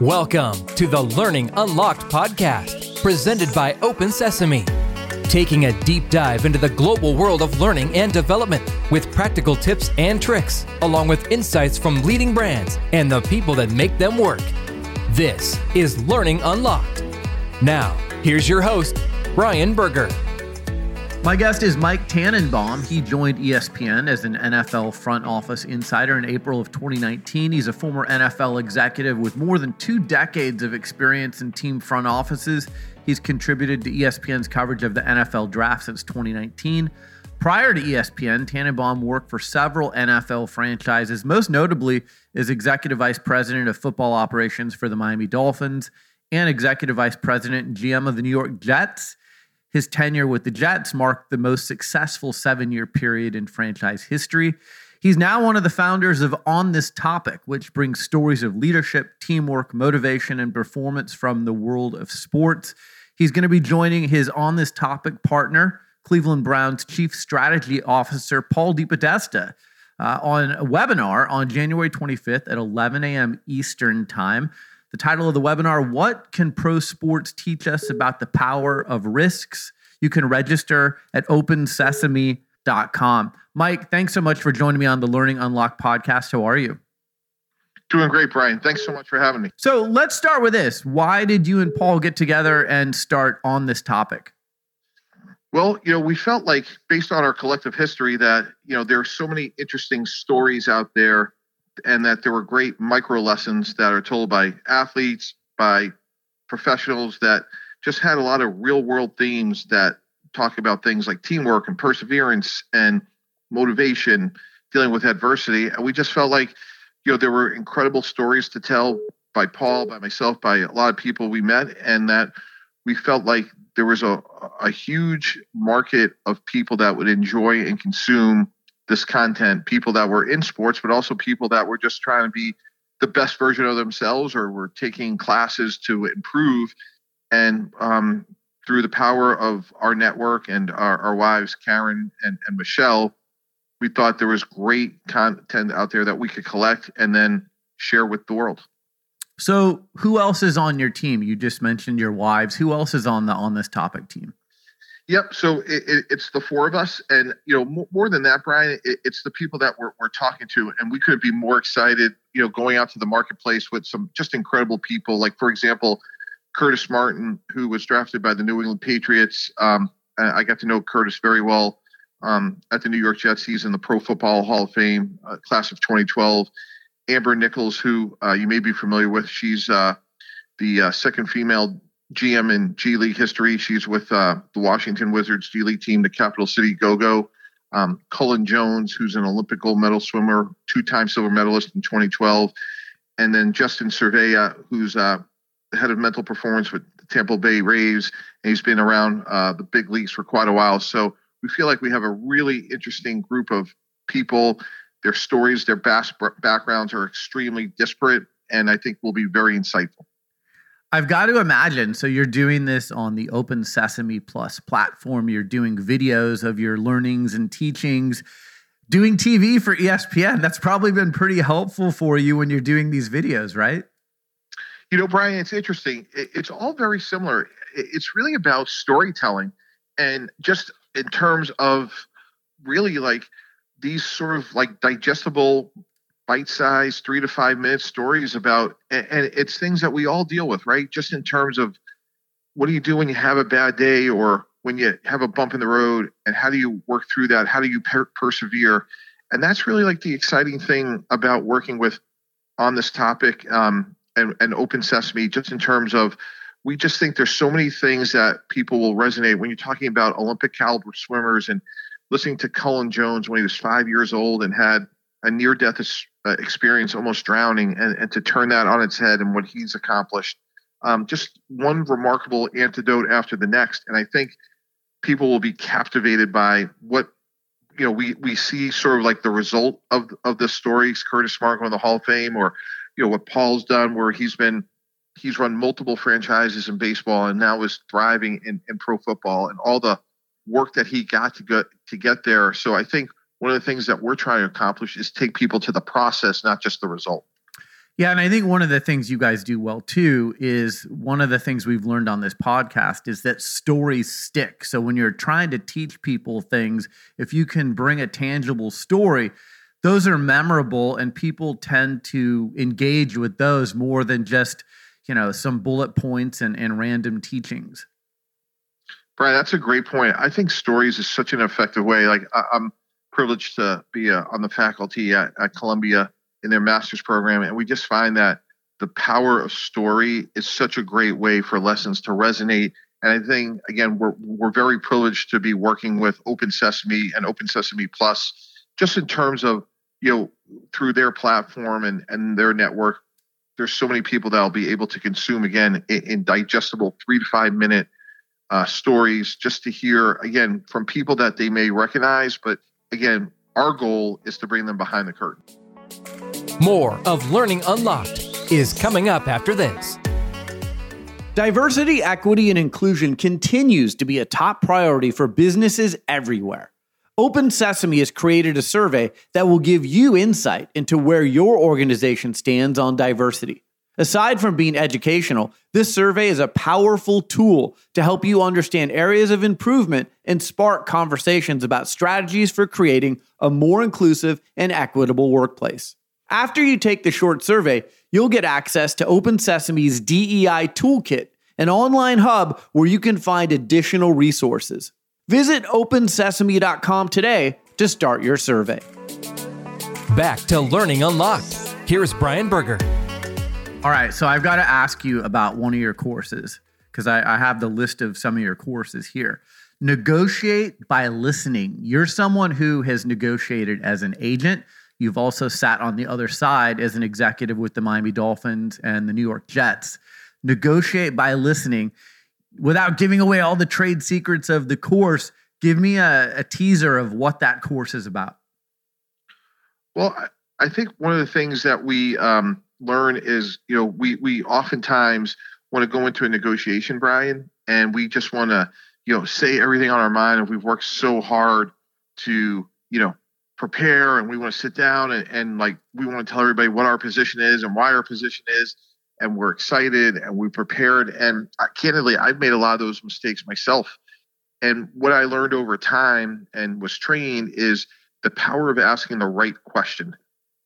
Welcome to the Learning Unlocked podcast, presented by Open Sesame. Taking a deep dive into the global world of learning and development with practical tips and tricks, along with insights from leading brands and the people that make them work. This is Learning Unlocked. Now, here's your host, Brian Berger. My guest is Mike Tannenbaum. He joined ESPN as an NFL front office insider in April of 2019. He's a former NFL executive with more than two decades of experience in team front offices. He's contributed to ESPN's coverage of the NFL draft since 2019. Prior to ESPN, Tannenbaum worked for several NFL franchises, most notably as executive vice president of football operations for the Miami Dolphins and executive vice president and GM of the New York Jets. His tenure with the Jets marked the most successful seven year period in franchise history. He's now one of the founders of On This Topic, which brings stories of leadership, teamwork, motivation, and performance from the world of sports. He's going to be joining his On This Topic partner, Cleveland Browns Chief Strategy Officer Paul DePodesta, uh, on a webinar on January 25th at 11 a.m. Eastern Time. The title of the webinar What Can Pro Sports Teach Us About the Power of Risks? You can register at opensesame.com. Mike, thanks so much for joining me on the Learning Unlocked podcast. How are you? Doing great, Brian. Thanks so much for having me. So let's start with this. Why did you and Paul get together and start on this topic? Well, you know, we felt like based on our collective history that, you know, there are so many interesting stories out there and that there were great micro lessons that are told by athletes, by professionals that just had a lot of real world themes that talk about things like teamwork and perseverance and motivation, dealing with adversity. And we just felt like, you know, there were incredible stories to tell by Paul, by myself, by a lot of people we met, and that we felt like there was a, a huge market of people that would enjoy and consume this content, people that were in sports, but also people that were just trying to be the best version of themselves or were taking classes to improve. And um, through the power of our network and our, our wives, Karen and, and Michelle, we thought there was great content out there that we could collect and then share with the world. So, who else is on your team? You just mentioned your wives. Who else is on the on this topic team? Yep. So it, it, it's the four of us, and you know, more, more than that, Brian, it, it's the people that we're, we're talking to, and we couldn't be more excited. You know, going out to the marketplace with some just incredible people. Like, for example, Curtis Martin, who was drafted by the New England Patriots. Um, I got to know Curtis very well um, at the New York Jets. He's in the Pro Football Hall of Fame uh, class of 2012. Amber Nichols, who uh, you may be familiar with, she's uh, the uh, second female GM in G League history. She's with uh, the Washington Wizards G League team, the Capital City Go Go. Um, Cullen Jones, who's an Olympic gold medal swimmer, two-time silver medalist in 2012, and then Justin Cervea, who's uh, head of mental performance with the Tampa Bay Rays, and he's been around uh, the big leagues for quite a while. So we feel like we have a really interesting group of people. Their stories, their backgrounds are extremely disparate, and I think will be very insightful. I've got to imagine. So you're doing this on the Open Sesame Plus platform. You're doing videos of your learnings and teachings, doing TV for ESPN. That's probably been pretty helpful for you when you're doing these videos, right? You know, Brian, it's interesting. It's all very similar. It's really about storytelling and just in terms of really like these sort of like digestible bite-sized three to five minute stories about and, it's things that we all deal with right? Just in terms of what do you do when you have a bad day or when you have a bump in the road? And how do you work through that? How do you per- persevere? And that's really like the exciting thing about working with on this topic um, and, and open sesame just in terms of we just think there's so many things that people will resonate. When you're talking about olympic caliber swimmers and listening to cullen jones when he was five years old and had a near death uh, experience, almost drowning, and, and to turn that on its head and what he's accomplished. Um, just one remarkable antidote after the next. And I think people will be captivated by what you know we we see sort of like the result of of the stories curtis martin the hall of fame or you know what paul's done where he's been he's run multiple franchises in baseball and now is thriving in, in pro football and all the work that he got to get to get there so i think one of the things that we're trying to accomplish is take people to the process not just the result yeah, and I think one of the things you guys do well too is one of the things we've learned on this podcast is that stories stick. So when you're trying to teach people things, if you can bring a tangible story, those are memorable and people tend to engage with those more than just, you know, some bullet points and, and random teachings. Brian, that's a great point. I think stories is such an effective way. Like I, am privileged to be uh, on the faculty at, at Columbia in their master's program. And we just find that the power of story is such a great way for lessons to resonate. And I think again, we're we're very privileged to be working with Open Sesame and Open Sesame Plus, just in terms of you know through their platform and and their network. There's so many people that'll be able to consume again in, in digestible three to five minute uh, stories, just to hear again from people that they may recognize. But again, our goal is to bring them behind the curtain. More of Learning Unlocked is coming up after this. Diversity, equity, and inclusion continues to be a top priority for businesses everywhere. Open Sesame has created a survey that will give you insight into where your organization stands on diversity. Aside from being educational, this survey is a powerful tool to help you understand areas of improvement and spark conversations about strategies for creating a more inclusive and equitable workplace. After you take the short survey, you'll get access to Open Sesame's DEI Toolkit, an online hub where you can find additional resources. Visit opensesame.com today to start your survey. Back to Learning Unlocked. Here's Brian Berger. All right, so I've got to ask you about one of your courses because I, I have the list of some of your courses here. Negotiate by listening. You're someone who has negotiated as an agent You've also sat on the other side as an executive with the Miami Dolphins and the New York Jets. Negotiate by listening. Without giving away all the trade secrets of the course, give me a, a teaser of what that course is about. Well, I think one of the things that we um, learn is, you know, we we oftentimes want to go into a negotiation, Brian, and we just want to, you know, say everything on our mind, and we've worked so hard to, you know, prepare and we want to sit down and, and like we want to tell everybody what our position is and why our position is and we're excited and we prepared and uh, candidly i've made a lot of those mistakes myself. And what i learned over time and was trained is the power of asking the right question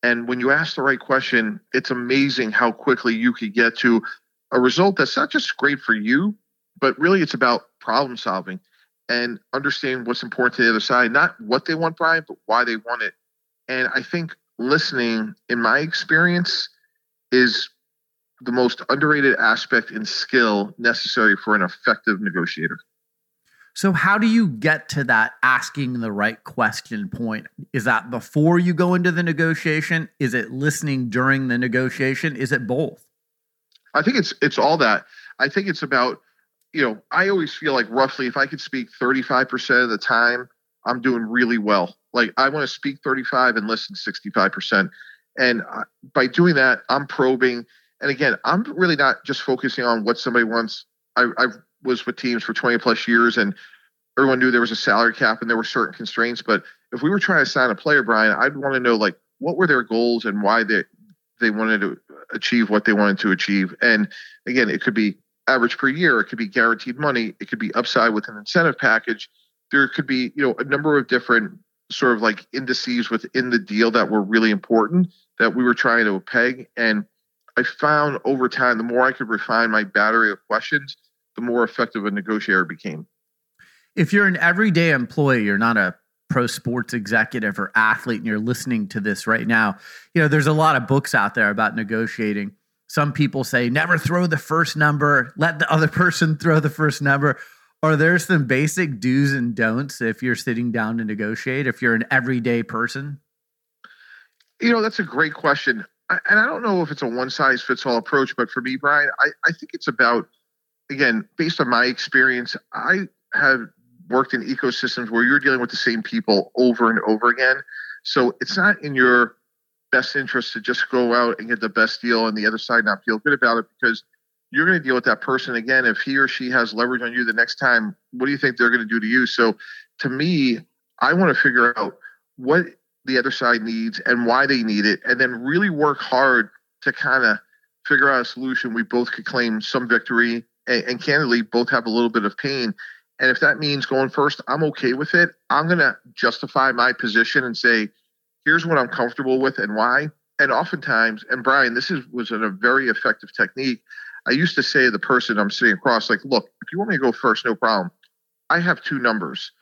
and when you ask the right question it's amazing how quickly you could get to a result that's not just great for you but really it's about problem solving and understand what's important to the other side, not what they want, Brian, but why they want it. And I think listening, in my experience, is the most underrated aspect and skill necessary for an effective negotiator. So, how do you get to that asking the right question point? Is that before you go into the negotiation? Is it listening during the negotiation? Is it both? I think it's it's all that. I think it's about you know, I always feel like roughly if I could speak 35% of the time, I'm doing really well. Like I want to speak 35 and listen 65%. And by doing that, I'm probing. And again, I'm really not just focusing on what somebody wants. I, I was with teams for 20 plus years and everyone knew there was a salary cap and there were certain constraints. But if we were trying to sign a player, Brian, I'd want to know like what were their goals and why they they wanted to achieve what they wanted to achieve. And again, it could be average per year. It could be guaranteed money. It could be upside with an incentive package. There could be, you know, a number of different sort of like indices within the deal that were really important that we were trying to peg. And I found over time, the more I could refine my battery of questions, the more effective a negotiator became. If you're an everyday employee, you're not a pro sports executive or athlete, and you're listening to this right now, you know, there's a lot of books out there about negotiating. Some people say never throw the first number, let the other person throw the first number. Are there some basic do's and don'ts if you're sitting down to negotiate, if you're an everyday person? You know, that's a great question. I, and I don't know if it's a one size fits all approach, but for me, Brian, I, I think it's about, again, based on my experience, I have worked in ecosystems where you're dealing with the same people over and over again. So it's not in your best interest to just go out and get the best deal and the other side not feel good about it because you're going to deal with that person again. If he or she has leverage on you the next time, what do you think they're going to do to you? So to me, I want to figure out what the other side needs and why they need it, and then really work hard to kind of figure out a solution we both could claim some victory and, and candidly both have a little bit of pain. And if that means going first, I'm okay with it. I'm going to justify my position and say, here's what I'm comfortable with and why. And oftentimes, and Brian, this is was a very effective technique. I used to say to the person I'm sitting across, like, look, if you want me to go first, no problem. I have two numbers.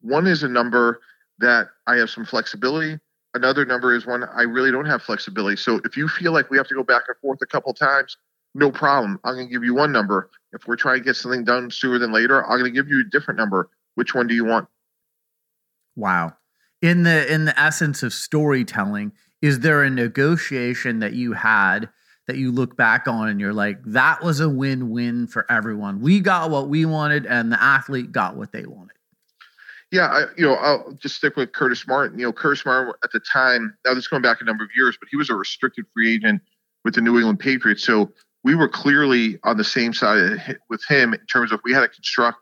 One is a number that I have some flexibility. Another number is one I really don't have flexibility. So if you feel like we have to go back and forth a couple times, no problem. I'm going to give you one number. If we're trying to get something done sooner than later, I'm going to give you a different number. Which one do you want? Wow. In the in the essence of storytelling, is there a negotiation that you had that you look back on and you're like, that was a win-win for everyone. We got what we wanted and the athlete got what they wanted. Yeah, I, you know, I'll just stick with Curtis Martin. You know, Curtis Martin at the time, now this is going back a number of years, but he was a restricted free agent with the New England Patriots. So we were clearly on the same side with him in terms of we had to construct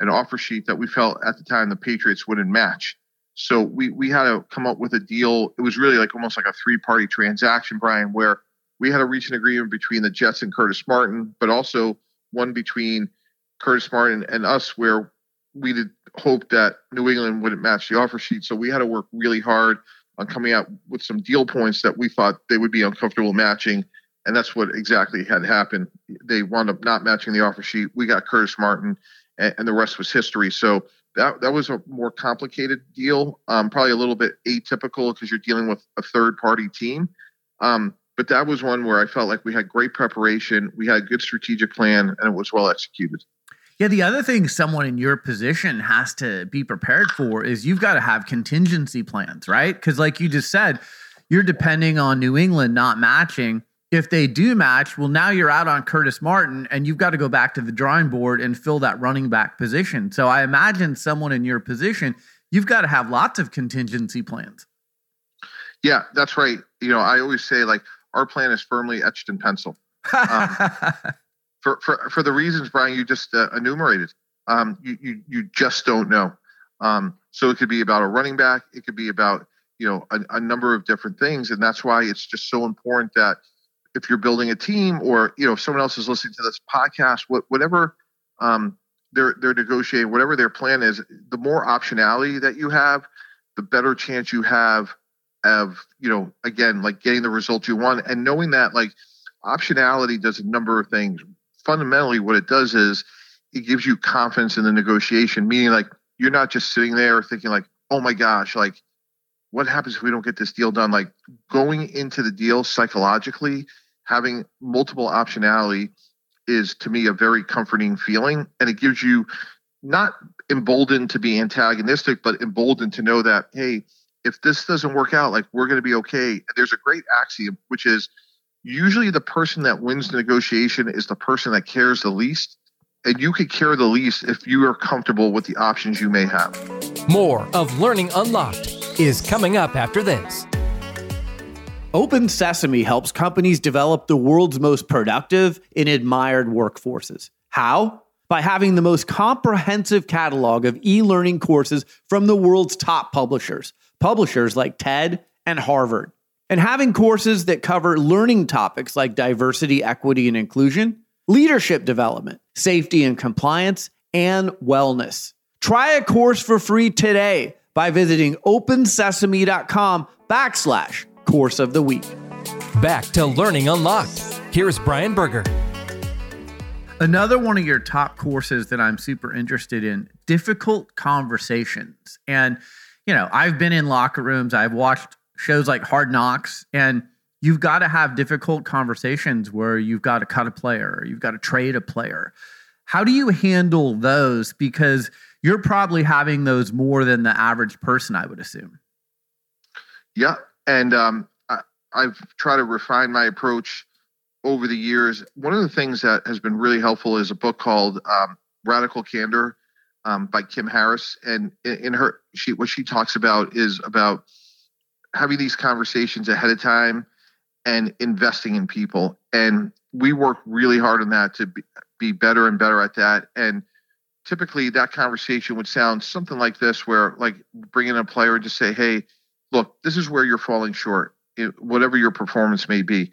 an offer sheet that we felt at the time the Patriots wouldn't match. So we we had to come up with a deal. It was really like almost like a three party transaction, Brian, where we had reach an agreement between the Jets and Curtis Martin, but also one between Curtis Martin and us, where we did hope that New England wouldn't match the offer sheet. So we had to work really hard on coming out with some deal points that we thought they would be uncomfortable matching. And that's what exactly had happened. They wound up not matching the offer sheet. We got Curtis Martin, and, and the rest was history. So that that was a more complicated deal, um, probably a little bit atypical because you're dealing with a third party team. Um, but that was one where I felt like we had great preparation, we had a good strategic plan, and it was well executed. Yeah, the other thing someone in your position has to be prepared for is you've got to have contingency plans, right? Because, like you just said, you're depending on New England not matching. If they do match, well, now you're out on Curtis Martin and you've got to go back to the drawing board and fill that running back position. So I imagine someone in your position, you've got to have lots of contingency plans. Yeah, that's right. You know, I always say, like, our plan is firmly etched in pencil. Um, for, for, for the reasons, Brian, you just uh, enumerated. Um, you, you, you just don't know. Um, so it could be about a running back. It could be about, you know, a, a, number of different things. And that's why it's just so important that if you're building a team or, you know, if someone else is listening to this podcast, what, whatever um, they're, they're negotiating, whatever their plan is, the more optionality that you have, the better chance you have of, you know, again, like getting the result you want and knowing that like optionality does a number of things fundamentally what it does is it gives you confidence in the negotiation, meaning like you're not just sitting there thinking like, oh my gosh, like what happens if we don't get this deal done? Like going into the deal psychologically, having multiple optionality is to me a very comforting feeling. And it gives you not emboldened to be antagonistic, but emboldened to know that, hey, if this doesn't work out, like we're going to be okay. There's a great axiom, which is usually the person that wins the negotiation is the person that cares the least. And you could care the least if you are comfortable with the options you may have. More of Learning Unlocked is coming up after this. Open Sesame helps companies develop the world's most productive and admired workforces. How? By having the most comprehensive catalog of e learning courses from the world's top publishers, publishers like TED and Harvard and having courses that cover learning topics like diversity, equity, and inclusion, leadership development, safety and compliance, and wellness. Try a course for free today by visiting opensesame.com backslash course of the week. Back to Learning Unlocked. Here's Brian Berger. Another one of your top courses that I'm super interested in difficult conversations. And, you know, I've been in locker rooms, I've watched shows like Hard Knocks, and you've got to have difficult conversations where you've got to cut a player, or you've got to trade a player. How do you handle those? Because you're probably having those more than the average person, I would assume. Yeah, and um, I, I've tried to refine my approach over the years. One of the things that has been really helpful is a book called um, Radical Candor um, by Kim Harris, and in, in her she what she talks about is about having these conversations ahead of time and investing in people. And we work really hard on that to be, be better and better at that. And typically that conversation would sound something like this where like bringing a player to say hey look this is where you're falling short whatever your performance may be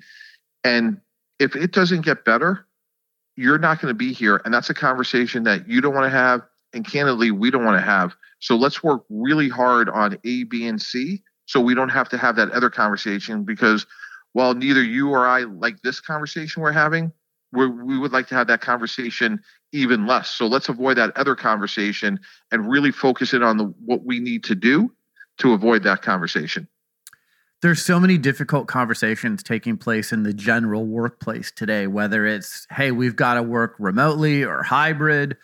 and if it doesn't get better you're not going to be here and that's a conversation that you don't want to have and candidly we don't want to have so let's work really hard on a b and c so we don't have to have that other conversation because while neither you or i like this conversation we're having we we would like to have that conversation even less. So let's avoid that other conversation and really focus in on the what we need to do to avoid that conversation. There's so many difficult conversations taking place in the general workplace today, whether it's, hey, we've got to work remotely or hybrid,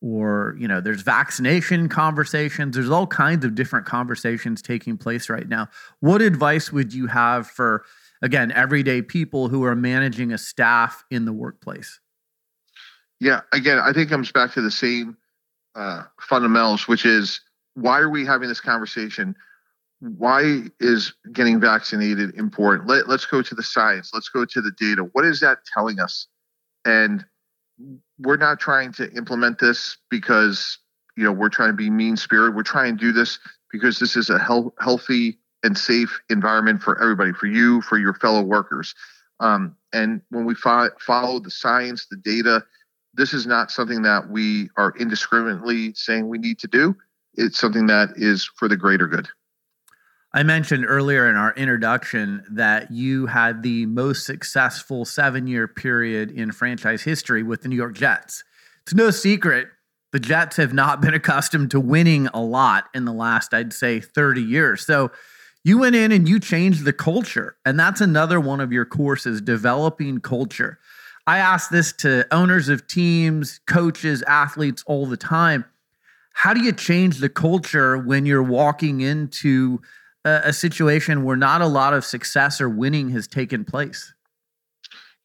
or, you know, there's vaccination conversations. There's all kinds of different conversations taking place right now. What advice would you have for, again, everyday people who are managing a staff in the workplace? Yeah, again, I think it comes back to the same uh, fundamentals, which is why are we having this conversation? Why is getting vaccinated important? Let, let's go to the science. Let's go to the data. What is that telling us? And we're not trying to implement this because you know we're trying to be mean spirit. We're trying to do this because this is a health, healthy and safe environment for everybody, for you, for your fellow workers. Um, and when we fo- follow the science, the data, this is not something that we are indiscriminately saying we need to do. It's something that is for the greater good. I mentioned earlier in our introduction that you had the most successful seven year period in franchise history with the New York Jets. It's no secret the Jets have not been accustomed to winning a lot in the last, I'd say, 30 years. So you went in and you changed the culture. And that's another one of your courses, developing culture. I ask this to owners of teams, coaches, athletes all the time. How do you change the culture when you're walking into a, a situation where not a lot of success or winning has taken place?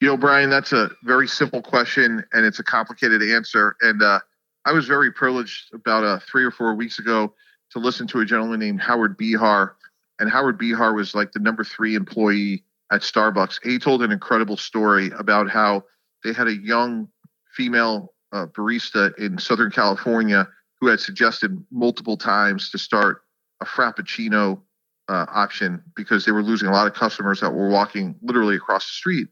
You know, Brian, that's a very simple question and it's a complicated answer. And uh, I was very privileged about uh, three or four weeks ago to listen to a gentleman named Howard Behar. And Howard Behar was like the number three employee at Starbucks. He told an incredible story about how they had a young female uh, barista in Southern California who had suggested multiple times to start a Frappuccino uh, option because they were losing a lot of customers that were walking literally across the street.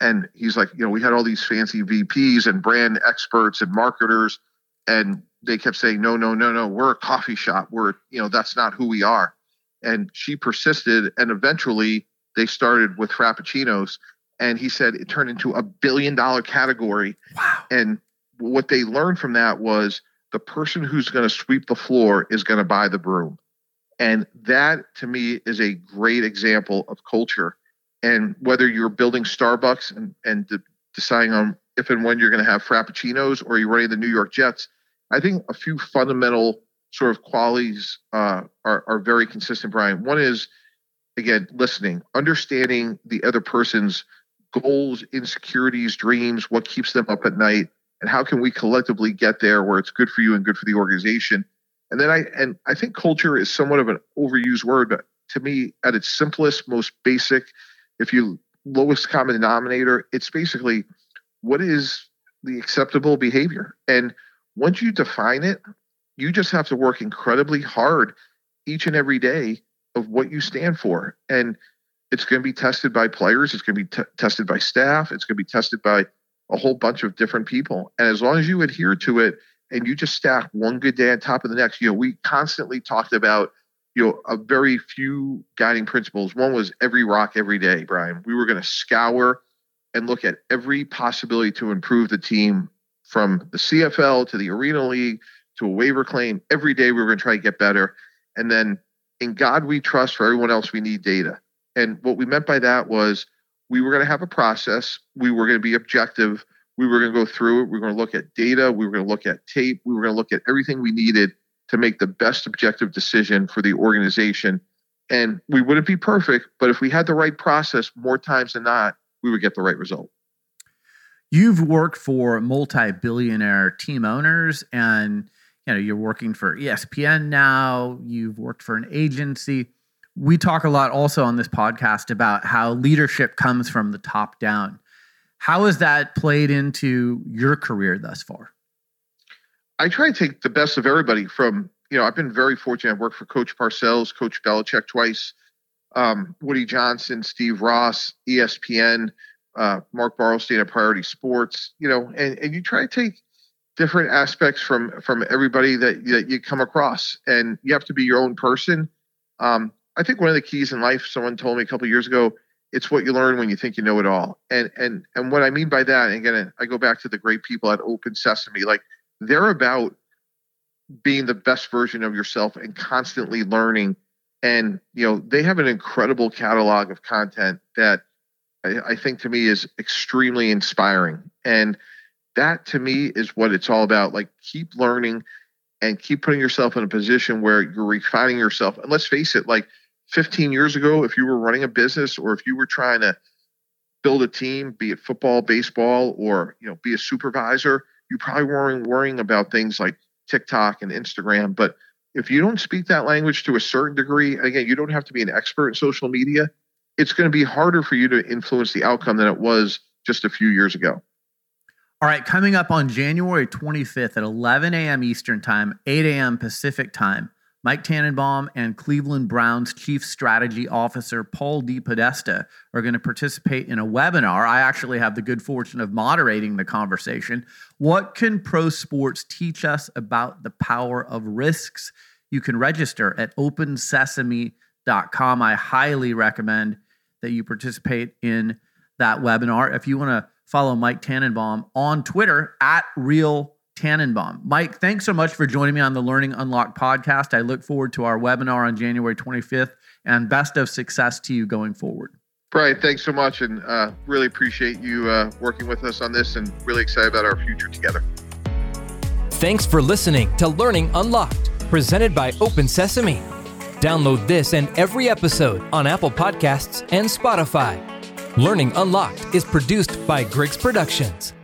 And he's like, you know, we had all these fancy VPs and brand experts and marketers, and they kept saying, no, no, no, no, we're a coffee shop. We're, you know, that's not who we are. And she persisted, and eventually they started with Frappuccinos and he said it turned into a billion dollar category. Wow. And what they learned from that was the person who's going to sweep the floor is going to buy the broom. And that to me is a great example of culture. And whether you're building Starbucks and, and de- deciding on if and when you're going to have Frappuccinos or you're running the New York Jets, I think a few fundamental sort of qualities uh, are, are very consistent, Brian. One is, again, listening, understanding the other person's goals, insecurities, dreams, what keeps them up at night, and how can we collectively get there where it's good for you and good for the organization. And then I and I think culture is somewhat of an overused word, but to me, at its simplest, most basic, if you lowest common denominator, it's basically what is the acceptable behavior. And once you define it, you just have to work incredibly hard each and every day of what you stand for. And it's going to be tested by players. It's going to be t- tested by staff. It's going to be tested by a whole bunch of different people. And as long as you adhere to it and you just stack one good day on top of the next, you know, we constantly talked about, you know, a very few guiding principles. One was every rock every day, Brian. We were going to scour and look at every possibility to improve the team from the CFL to the Arena League to a waiver claim. Every day we were going to try to get better. And then in God we trust, for everyone else we need data. And what we meant by that was we were going to have a process. We were going to be objective. We were going to go through it. We were going to look at data. We were going to look at tape. We were going to look at everything we needed to make the best objective decision for the organization. And we wouldn't be perfect, but if we had the right process more times than not, we would get the right result. You've worked for multi-billionaire team owners and you know you're working for ESPN now, you've worked for an agency. We talk a lot also on this podcast about how leadership comes from the top down. How has that played into your career thus far? I try to take the best of everybody from, you know, I've been very fortunate. I've worked for Coach Parcells, Coach Belichick twice, um, Woody Johnson, Steve Ross, ESPN, uh, Mark Bartelstein at Priority Sports, you know, and, and you try to take different aspects from from everybody that, that you come across and you have to be your own person. Um, I think one of the keys in life, someone told me a couple years ago, it's what you learn when you think you know it all. And and and what I mean by that, and again, I go back to the great people at Open Sesame, like they're about being the best version of yourself and constantly learning. And you know, they have an incredible catalog of content that I, I think to me is extremely inspiring. And that to me is what it's all about. Like keep learning and keep putting yourself in a position where you're refining yourself. And let's face it, like 15 years ago, if you were running a business or if you were trying to build a team, be it football, baseball, or you know, be a supervisor, you probably weren't worrying about things like TikTok and Instagram. But if you don't speak that language to a certain degree, again, you don't have to be an expert in social media. It's going to be harder for you to influence the outcome than it was just a few years ago. All right, coming up on January 25th at 11 a.m. Eastern Time, 8 a.m. Pacific Time, Mike Tannenbaum and Cleveland Browns Chief Strategy Officer Paul DePodesta are going to participate in a webinar. I actually have the good fortune of moderating the conversation. What can pro sports teach us about the power of risks? You can register at opensesame.com. I highly recommend that you participate in that webinar. If you want to follow Mike Tannenbaum on Twitter at Real Tannenbaum. Mike, thanks so much for joining me on the Learning Unlocked podcast. I look forward to our webinar on January 25th and best of success to you going forward. Brian, thanks so much and uh, really appreciate you uh, working with us on this and really excited about our future together. Thanks for listening to Learning Unlocked, presented by Open Sesame. Download this and every episode on Apple Podcasts and Spotify. Learning Unlocked is produced by Griggs Productions.